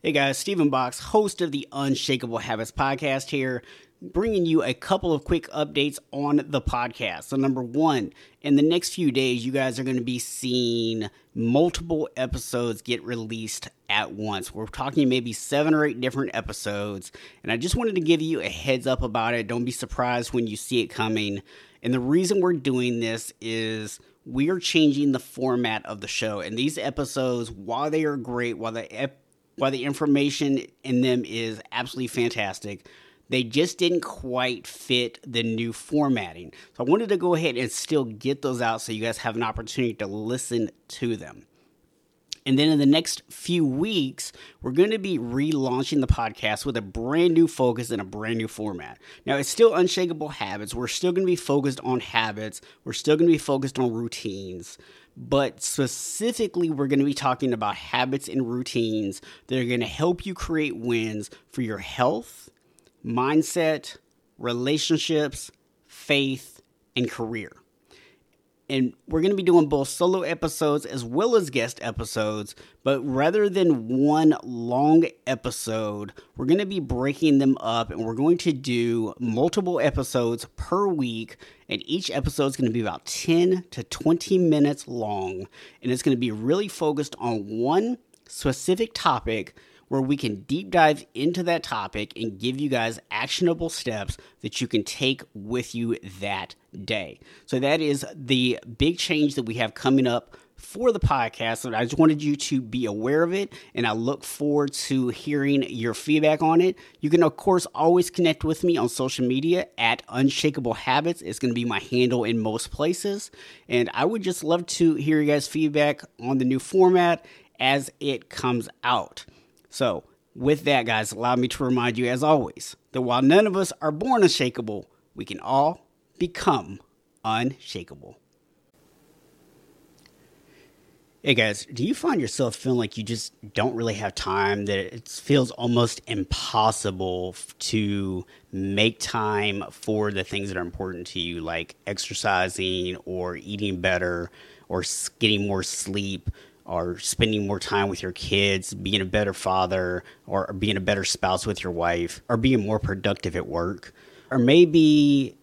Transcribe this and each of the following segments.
Hey guys, Stephen Box, host of the Unshakable Habits podcast here, bringing you a couple of quick updates on the podcast. So, number one, in the next few days, you guys are going to be seeing multiple episodes get released at once. We're talking maybe seven or eight different episodes, and I just wanted to give you a heads up about it. Don't be surprised when you see it coming. And the reason we're doing this is we are changing the format of the show. And these episodes, while they are great, while the while the information in them is absolutely fantastic, they just didn't quite fit the new formatting. So I wanted to go ahead and still get those out so you guys have an opportunity to listen to them. And then in the next few weeks, we're going to be relaunching the podcast with a brand new focus and a brand new format. Now, it's still Unshakable Habits. We're still going to be focused on habits, we're still going to be focused on routines. But specifically, we're going to be talking about habits and routines that are going to help you create wins for your health, mindset, relationships, faith, and career and we're going to be doing both solo episodes as well as guest episodes. But rather than one long episode, we're going to be breaking them up and we're going to do multiple episodes per week. And each episode is going to be about 10 to 20 minutes long. And it's going to be really focused on one specific topic where we can deep dive into that topic and give you guys actionable steps that you can take with you that day. So that is the big change that we have coming up for the podcast. And I just wanted you to be aware of it, and I look forward to hearing your feedback on it. You can, of course, always connect with me on social media at Unshakable Habits. It's going to be my handle in most places. And I would just love to hear you guys' feedback on the new format as it comes out. So, with that, guys, allow me to remind you, as always, that while none of us are born unshakable, we can all become unshakable. Hey guys, do you find yourself feeling like you just don't really have time, that it feels almost impossible to make time for the things that are important to you, like exercising or eating better or getting more sleep or spending more time with your kids, being a better father, or being a better spouse with your wife, or being more productive at work. Or maybe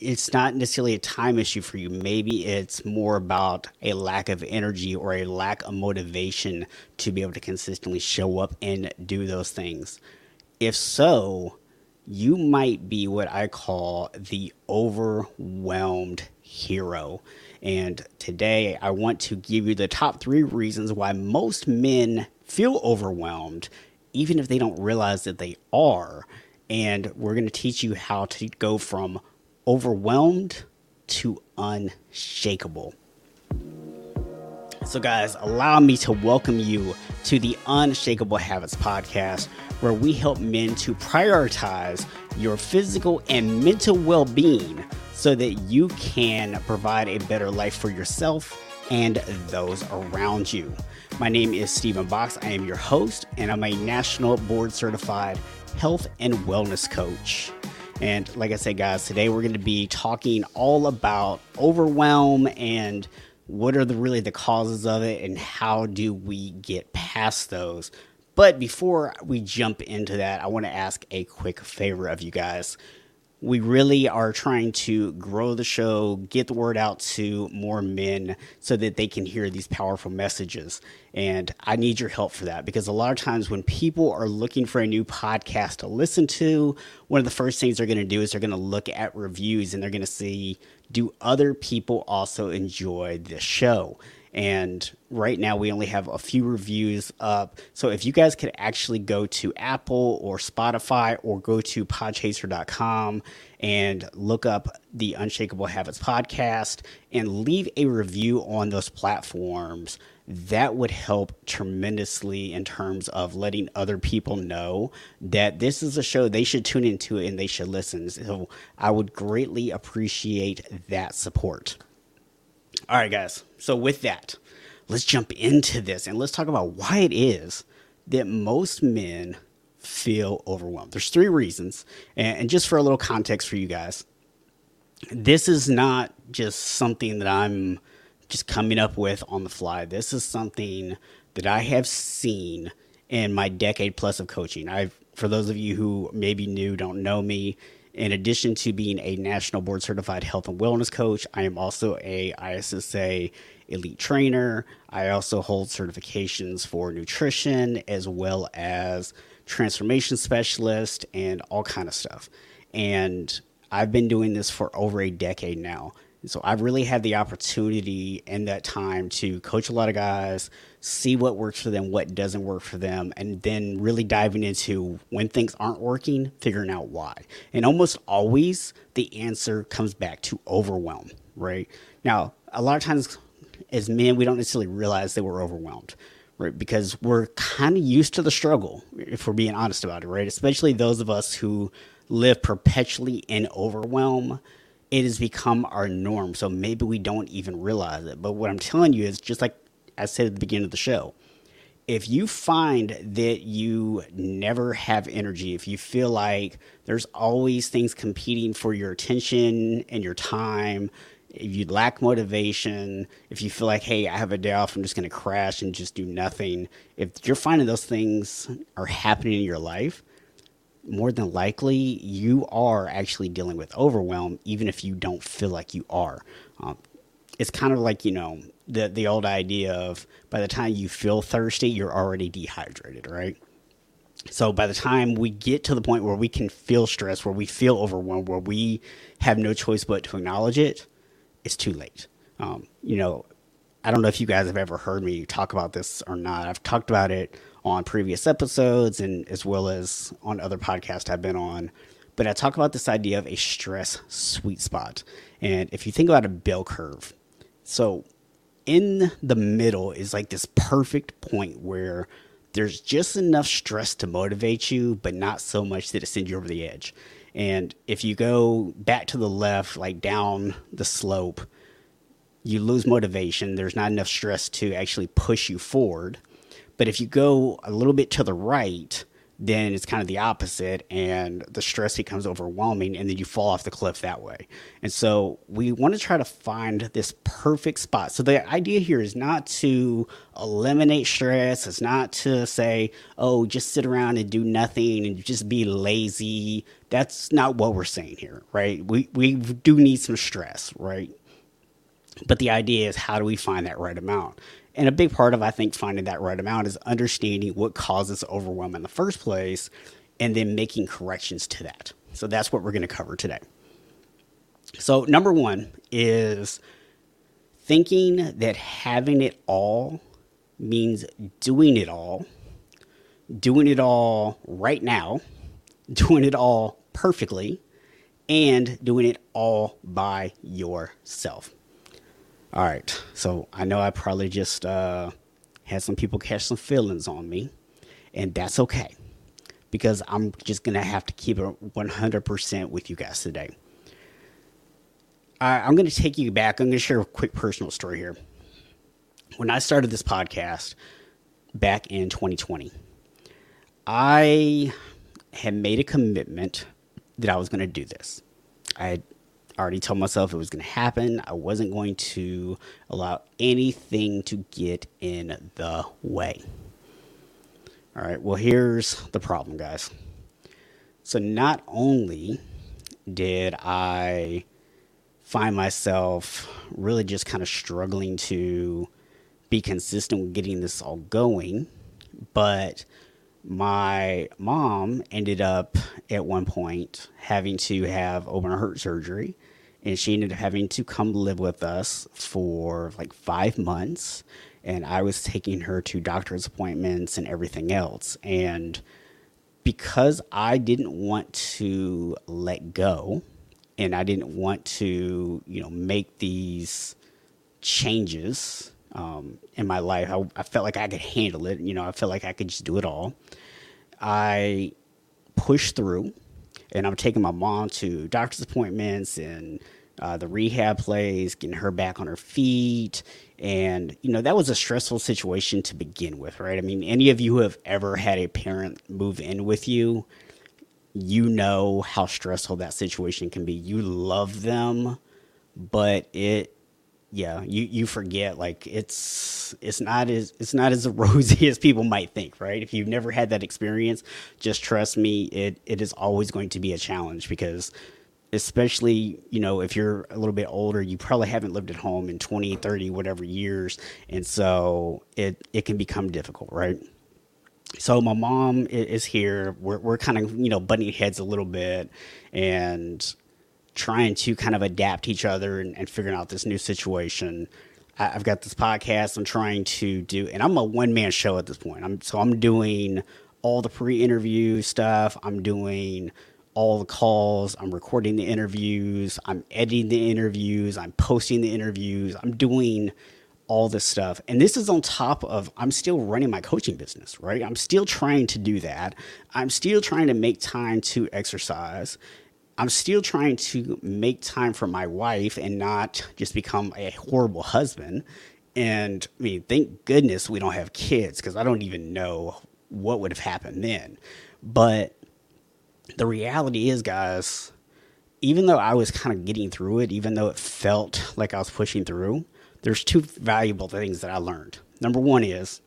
it's not necessarily a time issue for you. Maybe it's more about a lack of energy or a lack of motivation to be able to consistently show up and do those things. If so, you might be what I call the overwhelmed hero. And today I want to give you the top three reasons why most men feel overwhelmed, even if they don't realize that they are. And we're going to teach you how to go from overwhelmed to unshakable. So, guys, allow me to welcome you to the Unshakable Habits podcast, where we help men to prioritize your physical and mental well being so that you can provide a better life for yourself and those around you. My name is Stephen Box. I am your host, and I'm a national board certified health and wellness coach. And like I said, guys, today we're going to be talking all about overwhelm and what are the really the causes of it and how do we get past those. But before we jump into that, I want to ask a quick favor of you guys we really are trying to grow the show, get the word out to more men so that they can hear these powerful messages. And I need your help for that because a lot of times when people are looking for a new podcast to listen to, one of the first things they're going to do is they're going to look at reviews and they're going to see do other people also enjoy the show? And right now we only have a few reviews up. So if you guys could actually go to Apple or Spotify or go to podchaser.com and look up the Unshakable Habits podcast and leave a review on those platforms, that would help tremendously in terms of letting other people know that this is a show they should tune into and they should listen. So I would greatly appreciate that support. All right, guys. So, with that, let's jump into this and let's talk about why it is that most men feel overwhelmed. There's three reasons. And, just for a little context for you guys, this is not just something that I'm just coming up with on the fly. This is something that I have seen in my decade plus of coaching. I've, for those of you who maybe new, don't know me, in addition to being a national board certified health and wellness coach, I am also a ISSA elite trainer. I also hold certifications for nutrition as well as transformation specialist and all kind of stuff. And I've been doing this for over a decade now. So I've really had the opportunity in that time to coach a lot of guys, see what works for them, what doesn't work for them, and then really diving into when things aren't working, figuring out why. And almost always the answer comes back to overwhelm, right? Now, a lot of times as men, we don't necessarily realize that we're overwhelmed, right? Because we're kind of used to the struggle, if we're being honest about it, right? Especially those of us who live perpetually in overwhelm it has become our norm. So maybe we don't even realize it. But what I'm telling you is just like I said at the beginning of the show, if you find that you never have energy, if you feel like there's always things competing for your attention and your time, if you lack motivation, if you feel like, hey, I have a day off, I'm just going to crash and just do nothing, if you're finding those things are happening in your life, more than likely you are actually dealing with overwhelm, even if you don't feel like you are. Um, it's kind of like you know the the old idea of by the time you feel thirsty, you're already dehydrated, right? So by the time we get to the point where we can feel stress, where we feel overwhelmed, where we have no choice but to acknowledge it, it's too late. Um, you know, I don't know if you guys have ever heard me talk about this or not. I've talked about it on previous episodes and as well as on other podcasts I've been on. But I talk about this idea of a stress sweet spot. And if you think about a bell curve, so in the middle is like this perfect point where there's just enough stress to motivate you, but not so much that it sends you over the edge. And if you go back to the left, like down the slope, you lose motivation. There's not enough stress to actually push you forward. But if you go a little bit to the right, then it's kind of the opposite and the stress becomes overwhelming and then you fall off the cliff that way. And so we want to try to find this perfect spot. So the idea here is not to eliminate stress, it's not to say, "Oh, just sit around and do nothing and just be lazy." That's not what we're saying here, right? We we do need some stress, right? But the idea is how do we find that right amount? And a big part of, I think, finding that right amount is understanding what causes overwhelm in the first place and then making corrections to that. So that's what we're going to cover today. So, number one is thinking that having it all means doing it all, doing it all right now, doing it all perfectly, and doing it all by yourself. All right. So I know I probably just uh, had some people catch some feelings on me, and that's okay because I'm just going to have to keep it 100% with you guys today. I'm going to take you back. I'm going to share a quick personal story here. When I started this podcast back in 2020, I had made a commitment that I was going to do this. I already told myself it was going to happen. I wasn't going to allow anything to get in the way. All right, well, here's the problem, guys. So, not only did I find myself really just kind of struggling to be consistent with getting this all going, but my mom ended up at one point having to have open heart surgery and she ended up having to come live with us for like five months and i was taking her to doctor's appointments and everything else and because i didn't want to let go and i didn't want to you know make these changes um, in my life I, I felt like i could handle it you know i felt like i could just do it all i pushed through and I'm taking my mom to doctor's appointments and uh, the rehab place, getting her back on her feet. And, you know, that was a stressful situation to begin with, right? I mean, any of you who have ever had a parent move in with you, you know how stressful that situation can be. You love them, but it yeah, you you forget like it's it's not as it's not as rosy as people might think, right? If you've never had that experience, just trust me, it it is always going to be a challenge because especially you know if you're a little bit older you probably haven't lived at home in 20 30 whatever years and so it it can become difficult right so my mom is here we're, we're kind of you know butting heads a little bit and trying to kind of adapt each other and, and figuring out this new situation I, have got this podcast i'm trying to do and i'm a one-man show at this point i'm so i'm doing all the pre-interview stuff i'm doing all the calls, I'm recording the interviews, I'm editing the interviews, I'm posting the interviews, I'm doing all this stuff. And this is on top of I'm still running my coaching business, right? I'm still trying to do that. I'm still trying to make time to exercise. I'm still trying to make time for my wife and not just become a horrible husband. And I mean, thank goodness we don't have kids because I don't even know what would have happened then. But the reality is, guys, even though I was kind of getting through it, even though it felt like I was pushing through, there's two valuable things that I learned. Number one is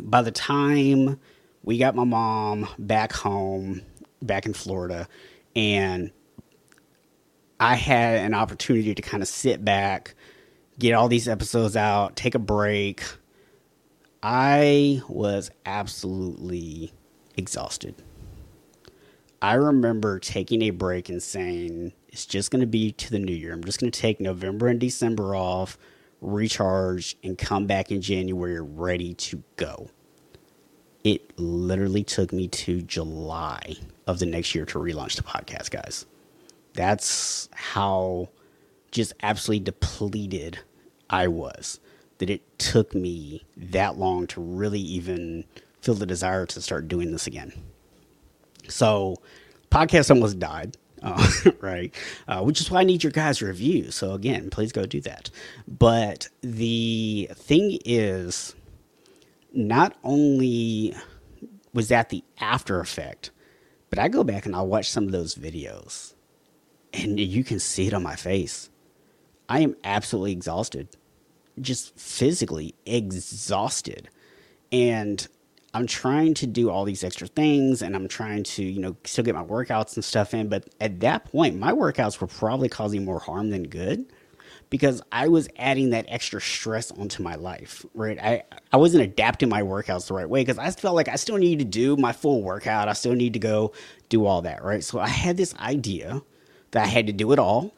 by the time we got my mom back home, back in Florida, and I had an opportunity to kind of sit back, get all these episodes out, take a break. I was absolutely exhausted. I remember taking a break and saying, it's just going to be to the new year. I'm just going to take November and December off, recharge, and come back in January ready to go. It literally took me to July of the next year to relaunch the podcast, guys. That's how just absolutely depleted I was. That it took me that long to really even feel the desire to start doing this again. So, podcast almost died. Uh, right, uh, which is why I need your guys' reviews. So again, please go do that. But the thing is, not only was that the after effect, but I go back and I watch some of those videos, and you can see it on my face. I am absolutely exhausted, just physically exhausted, and I'm trying to do all these extra things and I'm trying to, you know, still get my workouts and stuff in. But at that point, my workouts were probably causing more harm than good because I was adding that extra stress onto my life, right? I, I wasn't adapting my workouts the right way because I felt like I still need to do my full workout. I still need to go do all that, right? So I had this idea that I had to do it all.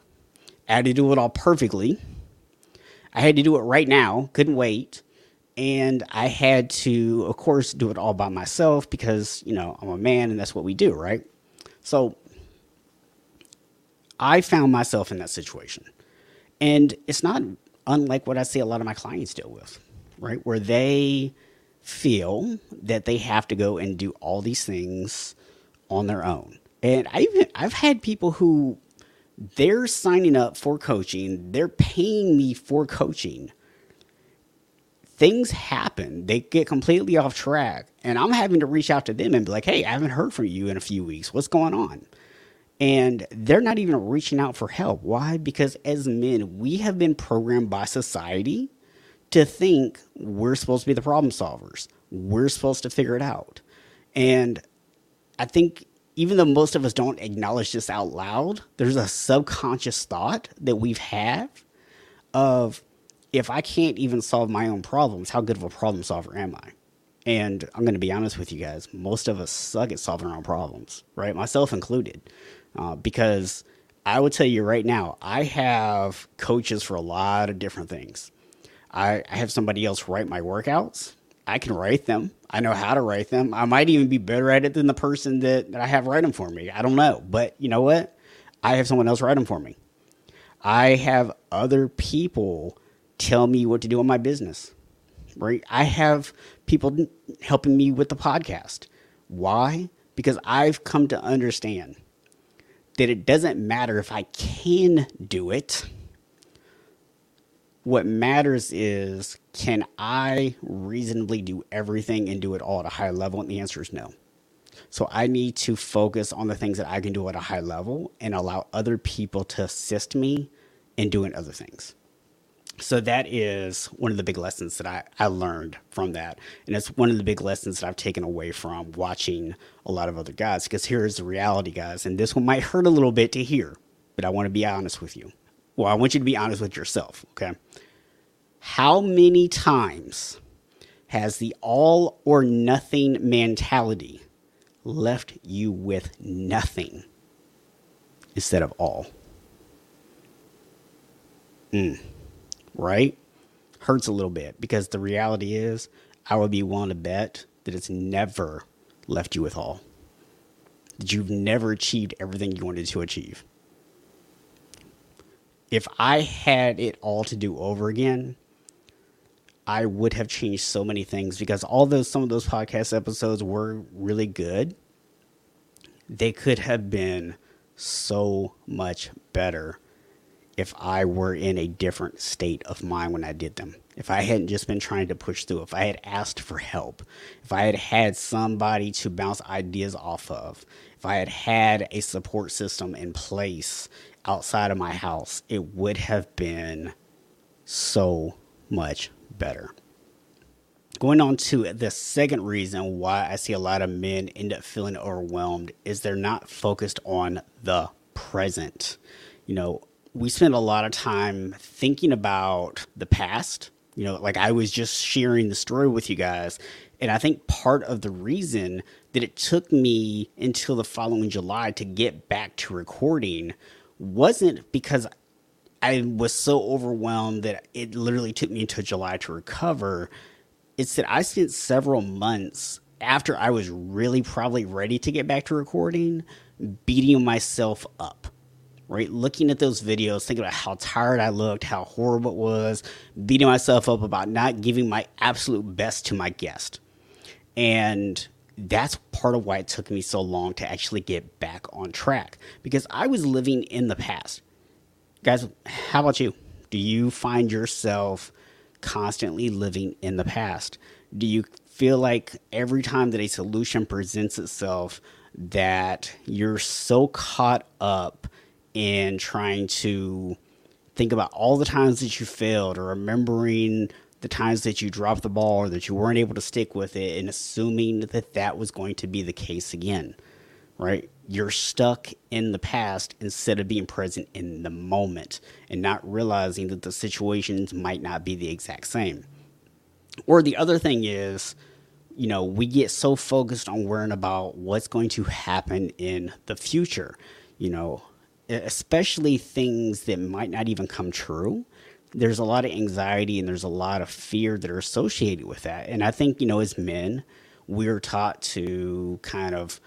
I had to do it all perfectly. I had to do it right now, couldn't wait and I had to, of course, do it all by myself because, you know, I'm a man and that's what we do, right? So I found myself in that situation. And it's not unlike what I see a lot of my clients deal with, right? Where they feel that they have to go and do all these things on their own. And I've, I've had people who they're signing up for coaching, they're paying me for coaching things happen. They get completely off track. And I'm having to reach out to them and be like, hey, I haven't heard from you in a few weeks. What's going on? And they're not even reaching out for help. Why? Because as men, we have been programmed by society to think we're supposed to be the problem solvers. We're supposed to figure it out. And I think even though most of us don't acknowledge this out loud, there's a subconscious thought that we've had of if I can't even solve my own problems, how good of a problem solver am I? And I'm going to be honest with you guys, most of us suck at solving our own problems, right? Myself included. Uh, because I would tell you right now, I have coaches for a lot of different things. I, I have somebody else write my workouts. I can write them. I know how to write them. I might even be better at it than the person that, that I have write them for me. I don't know. But you know what? I have someone else write them for me. I have other people tell me what to do in my business. Right? I have people helping me with the podcast. Why? Because I've come to understand that it doesn't matter if I can do it. What matters is can I reasonably do everything and do it all at a high level? And the answer is no. So I need to focus on the things that I can do at a high level and allow other people to assist me in doing other things so that is one of the big lessons that I, I learned from that. And it's one of the big lessons that I've taken away from watching a lot of other guys. Because here's the reality, guys, and this one might hurt a little bit to hear, but I want to be honest with you. Well, I want you to be honest with yourself, okay? How many times has the all or nothing mentality left you with nothing instead of all? Mm right? Hurts a little bit because the reality is, I would be willing to bet that it's never left you with all. That you've never achieved everything you wanted to achieve. If I had it all to do over again, I would have changed so many things because although some of those podcast episodes were really good, they could have been so much better if I were in a different state of mind when I did them. If I hadn't just been trying to push through, if I had asked for help, if I had had somebody to bounce ideas off of, if I had had a support system in place outside of my house, it would have been so much better. Going on to the second reason why I see a lot of men end up feeling overwhelmed is they're not focused on the present. You know, we spend a lot of time thinking about the past. You know, like I was just sharing the story with you guys. And I think part of the reason that it took me until the following July to get back to recording wasn't because I was so overwhelmed that it literally took me until July to recover. It's that I spent several months after I was really probably ready to get back to recording, beating myself up right? Looking at those videos, thinking about how tired I looked, how horrible it was, beating myself up about not giving my absolute best to my guest. And that's part of why it took me so long to actually get back on track because I was living in the past. Guys, how about you? Do you find yourself constantly living in the past? Do you feel like every time that a solution presents itself that you're so caught up in trying to think about all the times that you failed or remembering the times that you dropped the ball or that you weren't able to stick with it and assuming that that was going to be the case again, right? You're stuck in the past instead of being present in the moment and not realizing that the situations might not be the exact same. Or the other thing is, you know, we get so focused on worrying about what's going to happen in the future. You know, especially things that might not even come true there's a lot of anxiety and there's a lot of fear that are associated with that. And i think you know as men we're taught to kind of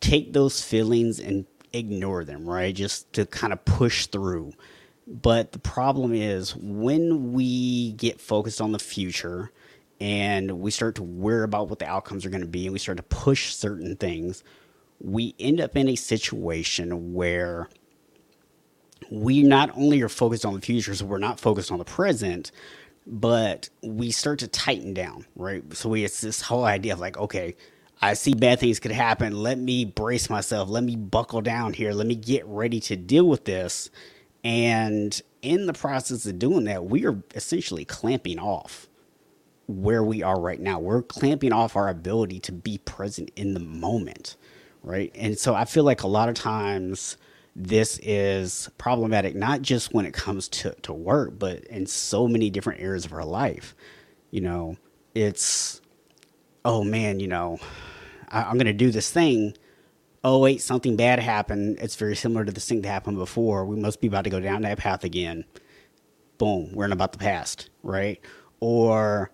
take those feelings and ignore them right? Just to kind of push through. But the problem is when we get focused on the future and we start to worry about what the outcomes are going to be and we start to push certain things we end up in a situation where we not only are focused on the future, so we're not focused on the present, but we start to tighten down, right? So we it's this whole idea of like, okay, I see bad things could happen. Let me brace myself. Let me buckle down here. Let me get ready to deal with this. And in the process of doing that, we are essentially clamping off where we are right now. We're clamping off our ability to be present in the moment, right? And so I feel like a lot of times this is problematic not just when it comes to, to work, but in so many different areas of our life. You know, it's, oh man, you know, I, I'm to do this thing. Oh, wait, something bad happened. It's very similar to this thing that happened before. We must be about to go down that path again. Boom, we're in about the past, right? Or,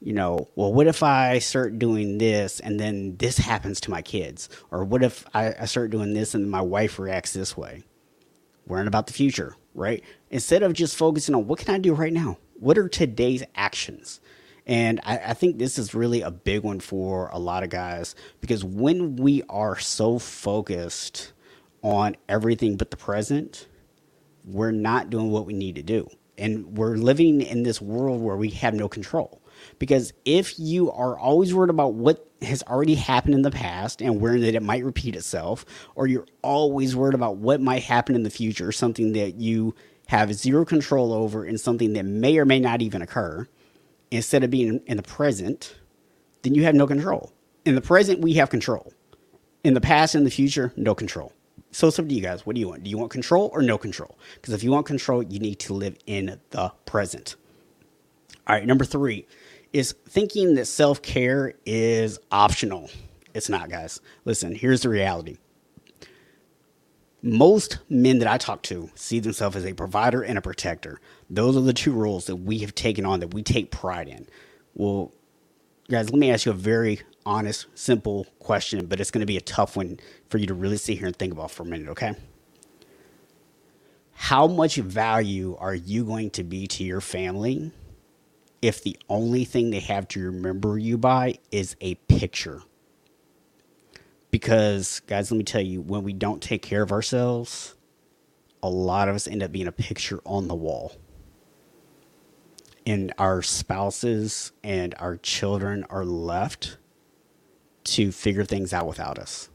you know, well, what if I start doing this and then this happens to my kids? Or what if I, I start doing this and my wife reacts this way? Worrying about the future, right? Instead of just focusing on what can I do right now? What are today's actions? And I, I, think this is really a big one for a lot of guys because when we are so focused on everything but the present, we're not doing what we need to do. And we're living in this world where we have no control. Because if you are always worried about what has already happened in the past and worried that it might repeat itself, or you're always worried about what might happen in the future, something that you have zero control over and something that may or may not even occur, instead of being in the present, then you have no control. In the present, we have control. In the past and the future, no control. So it's up to you guys. What do you want? Do you want control or no control? Because if you want control, you need to live in the present. All right, number three is thinking that self care is optional. It's not, guys. Listen, here's the reality. Most men that I talk to see themselves as a provider and a protector. Those are the two roles that we have taken on that we take pride in. Well, guys, let me ask you a very honest, simple question, but it's going to be a tough one for you to really sit here and think about for a minute, okay? How much value are you going to be to your family if the only thing they have to remember you by is a picture? Because, guys, let me tell you, when we don't take care of ourselves, a lot of us end up being a picture on the wall and our spouses and our children are left to figure things out without us.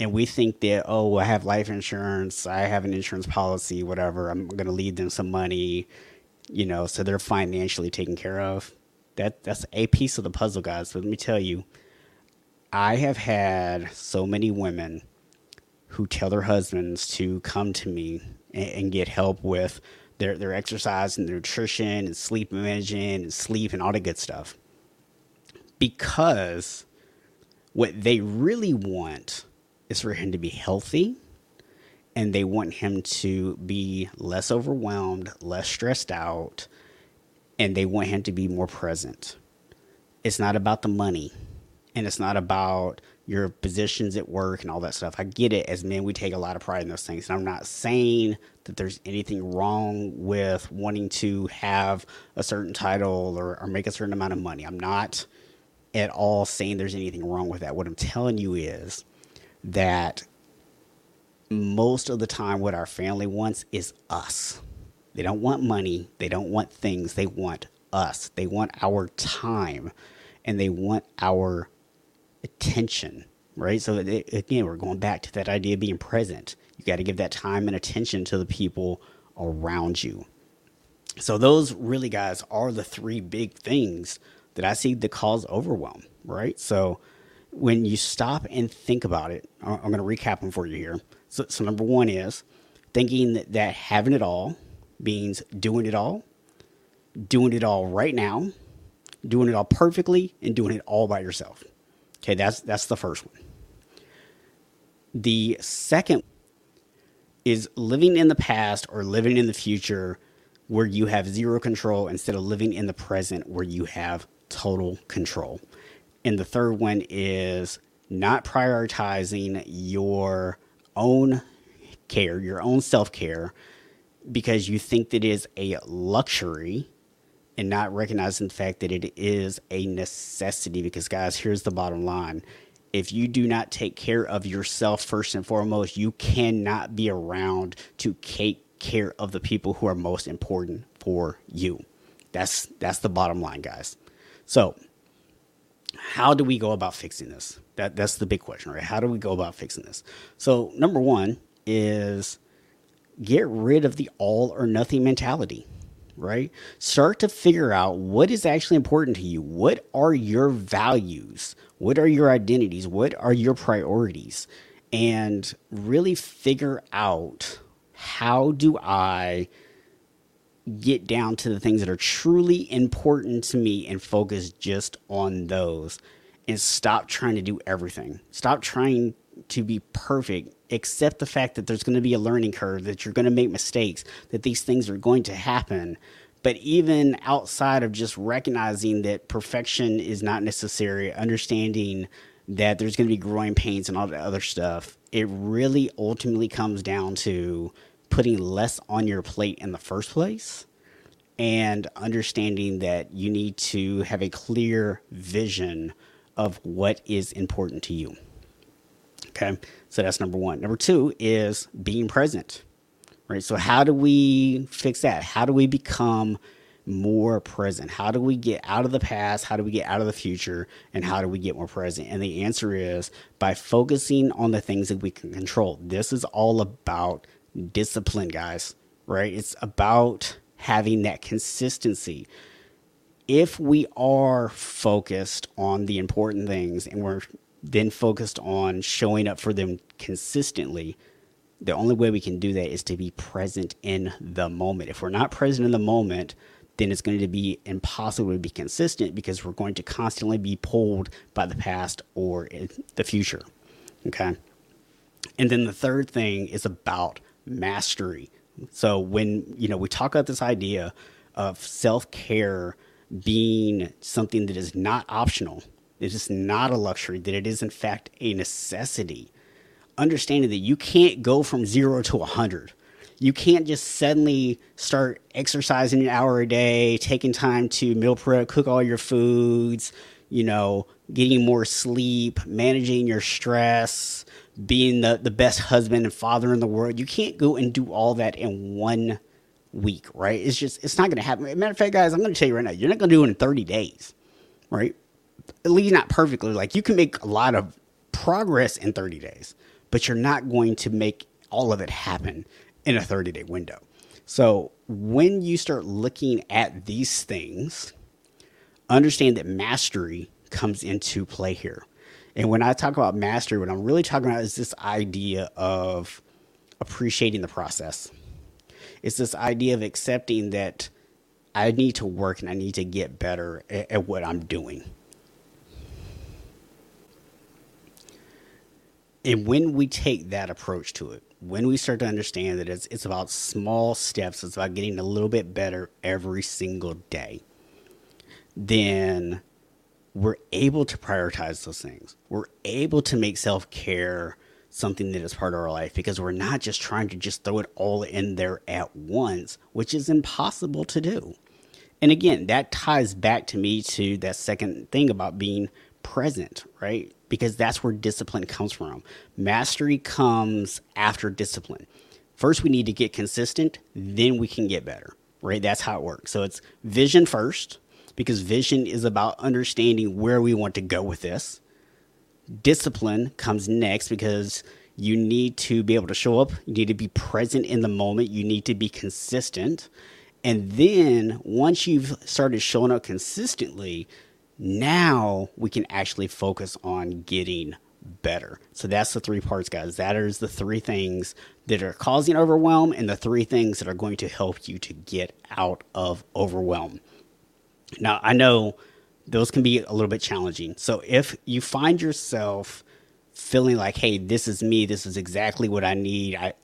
And we think that, oh, I have life insurance, I have an insurance policy, whatever, I'm going to leave them some money, you know, so they're financially taken care of. That that's a piece of the puzzle, guys. Let me tell you, I have had so many women who tell their husbands to come to me and, and get help with their their exercise and their nutrition and sleep management and sleep and all the good stuff. Because what they really want is for him to be healthy and they want him to be less overwhelmed, less stressed out, and they want him to be more present. It's not about the money and it's not about your positions at work and all that stuff. I get it. As men, we take a lot of pride in those things. And I'm not saying that there's anything wrong with wanting to have a certain title or, or make a certain amount of money. I'm not at all saying there's anything wrong with that. What I'm telling you is that most of the time, what our family wants is us. They don't want money. They don't want things. They want us. They want our time and they want our attention, right? So again, we're going back to that idea of being present. You got to give that time and attention to the people around you. So those really, guys, are the three big things that I see that cause overwhelm, right? So when you stop and think about it, I'm going to recap them for you here. So, so number one is thinking that, that having it all means doing it all, doing it all right now, doing it all perfectly, and doing it all by yourself. Okay, that's that's the first one. The second is living in the past or living in the future where you have zero control instead of living in the present where you have total control. And the third one is not prioritizing your own care, your own self care, because you think that is a luxury and not recognizing the fact that it is a necessity. Because, guys, here's the bottom line if you do not take care of yourself first and foremost, you cannot be around to take care of the people who are most important for you. That's that's the bottom line, guys. So, how do we go about fixing this? That that's the big question, right? How do we go about fixing this? So, number 1 is get rid of the all or nothing mentality right? Start to figure out what is actually important to you. What are your values? What are your identities? What are your priorities? And really figure out how do I get down to the things that are truly important to me and focus just on those and stop trying to do everything. Stop trying to be perfect accept the fact that there's going to be a learning curve, that you're going to make mistakes, that these things are going to happen. But even outside of just recognizing that perfection is not necessary, understanding that there's going to be growing pains and all that other stuff, it really ultimately comes down to putting less on your plate in the first place and understanding that you need to have a clear vision of what is important to you. Okay. So that's number one. Number two is being present, right? So, how do we fix that? How do we become more present? How do we get out of the past? How do we get out of the future? And how do we get more present? And the answer is by focusing on the things that we can control. This is all about discipline, guys. right? It's about having that consistency. If we are focused on the important things and we're then focused on showing up for them consistently, the only way we can do that is to be present in the moment. If we're not present in the moment, then it's going to be impossible to be consistent because we're going to constantly be pulled by the past or the future. Okay. And then the third thing is about mastery. So when, you know, we talk about this idea of self-care being something that is not optional, it is not a luxury, that it is in fact a necessity. Understanding that you can't go from zero to a hundred. You can't just suddenly start exercising an hour a day, taking time to meal prep, cook all your foods, you know, getting more sleep, managing your stress, being the, the best husband and father in the world. You can't go and do all that in one week, right? It's just, it's not going to happen. Matter of fact, guys, I'm going to tell you right now, you're not going to do it in 30 days, right? At least not perfectly. Like you can make a lot of progress in 30 days, but you're not going to make all of it happen in a 30 day window. So when you start looking at these things, understand that mastery comes into play here. And when I talk about mastery, what I'm really talking about is this idea of appreciating the process. It's this idea of accepting that I need to work and I need to get better at, at what I'm doing. And when we take that approach to it, when we start to understand that it's it's about small steps, it's about getting a little bit better every single day, then we're able to prioritize those things. We're able to make self care something that is part of our life because we're not just trying to just throw it all in there at once, which is impossible to do. And again, that ties back to me to that second thing about being present, right? Because that's where discipline comes from. Mastery comes after discipline. First, we need to get consistent, then we can get better, right? That's how it works. So it's vision first, because vision is about understanding where we want to go with this. Discipline comes next because you need to be able to show up, you need to be present in the moment, you need to be consistent. And then once you've started showing up consistently, now we can actually focus on getting better. So that's the three parts, guys. That is the three things that are causing overwhelm and the three things that are going to help you to get out of overwhelm. Now, I know those can be a little bit challenging. So if you find yourself feeling like, hey, this is me, this is exactly what I need, I,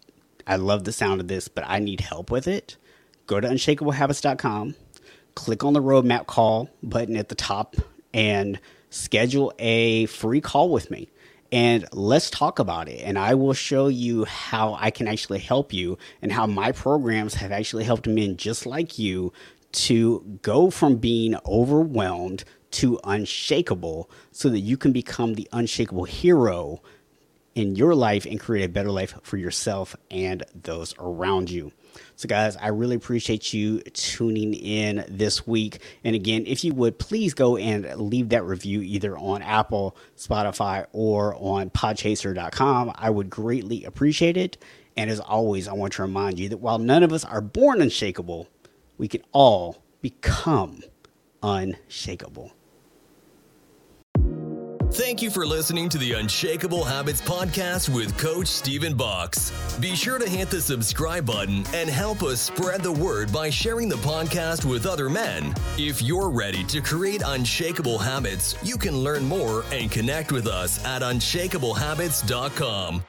I love the sound of this, but I need help with it, go to unshakablehabits.com click on the roadmap call button at the top and schedule a free call with me and let's talk about it. And I will show you how I can actually help you and how my programs have actually helped men just like you to go from being overwhelmed to unshakable so that you can become the unshakable hero in your life and create a better life for yourself and those around you. So, guys, I really appreciate you tuning in this week. And again, if you would please go and leave that review either on Apple, Spotify, or on podchaser.com, I would greatly appreciate it. And as always, I want to remind you that while none of us are born unshakable, we can all become unshakable. Thank you for listening to the Unshakable Habits Podcast with Coach Stephen Box. Be sure to hit the subscribe button and help us spread the word by sharing the podcast with other men. If you're ready to create unshakable habits, you can learn more and connect with us at unshakablehabits.com.